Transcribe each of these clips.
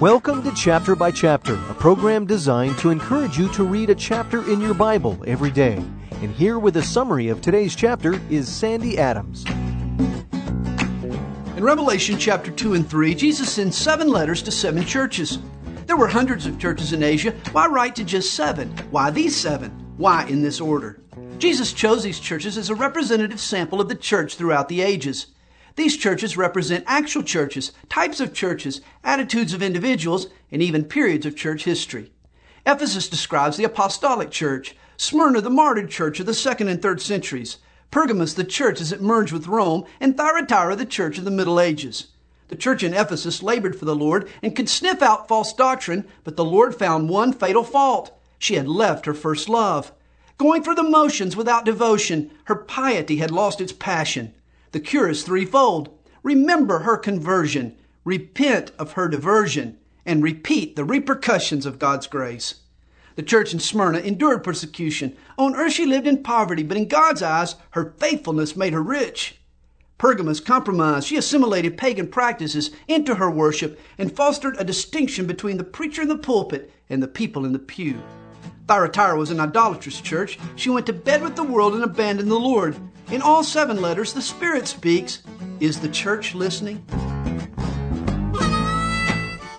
Welcome to Chapter by Chapter, a program designed to encourage you to read a chapter in your Bible every day. And here with a summary of today's chapter is Sandy Adams. In Revelation chapter 2 and 3, Jesus sends seven letters to seven churches. There were hundreds of churches in Asia. Why write to just seven? Why these seven? Why in this order? Jesus chose these churches as a representative sample of the church throughout the ages. These churches represent actual churches, types of churches, attitudes of individuals, and even periods of church history. Ephesus describes the apostolic church, Smyrna the martyred church of the second and third centuries, Pergamos the church as it merged with Rome, and Thyatira the church of the Middle Ages. The church in Ephesus labored for the Lord and could sniff out false doctrine, but the Lord found one fatal fault. She had left her first love. Going through the motions without devotion, her piety had lost its passion. The cure is threefold. Remember her conversion, repent of her diversion, and repeat the repercussions of God's grace. The church in Smyrna endured persecution. On earth she lived in poverty, but in God's eyes, her faithfulness made her rich. Pergamos compromised. She assimilated pagan practices into her worship and fostered a distinction between the preacher in the pulpit and the people in the pew. Thyatira was an idolatrous church. She went to bed with the world and abandoned the Lord. In all seven letters, the Spirit speaks. Is the church listening?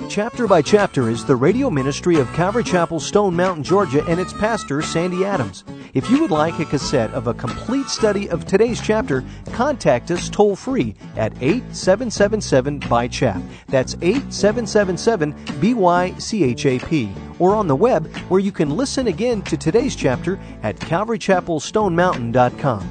Chapter by Chapter is the radio ministry of Calvary Chapel, Stone Mountain, Georgia, and its pastor, Sandy Adams. If you would like a cassette of a complete study of today's chapter, contact us toll free at 8777 by chap. That's 8777 BYCHAP. Or on the web, where you can listen again to today's chapter at calvarychapelstonemountain.com.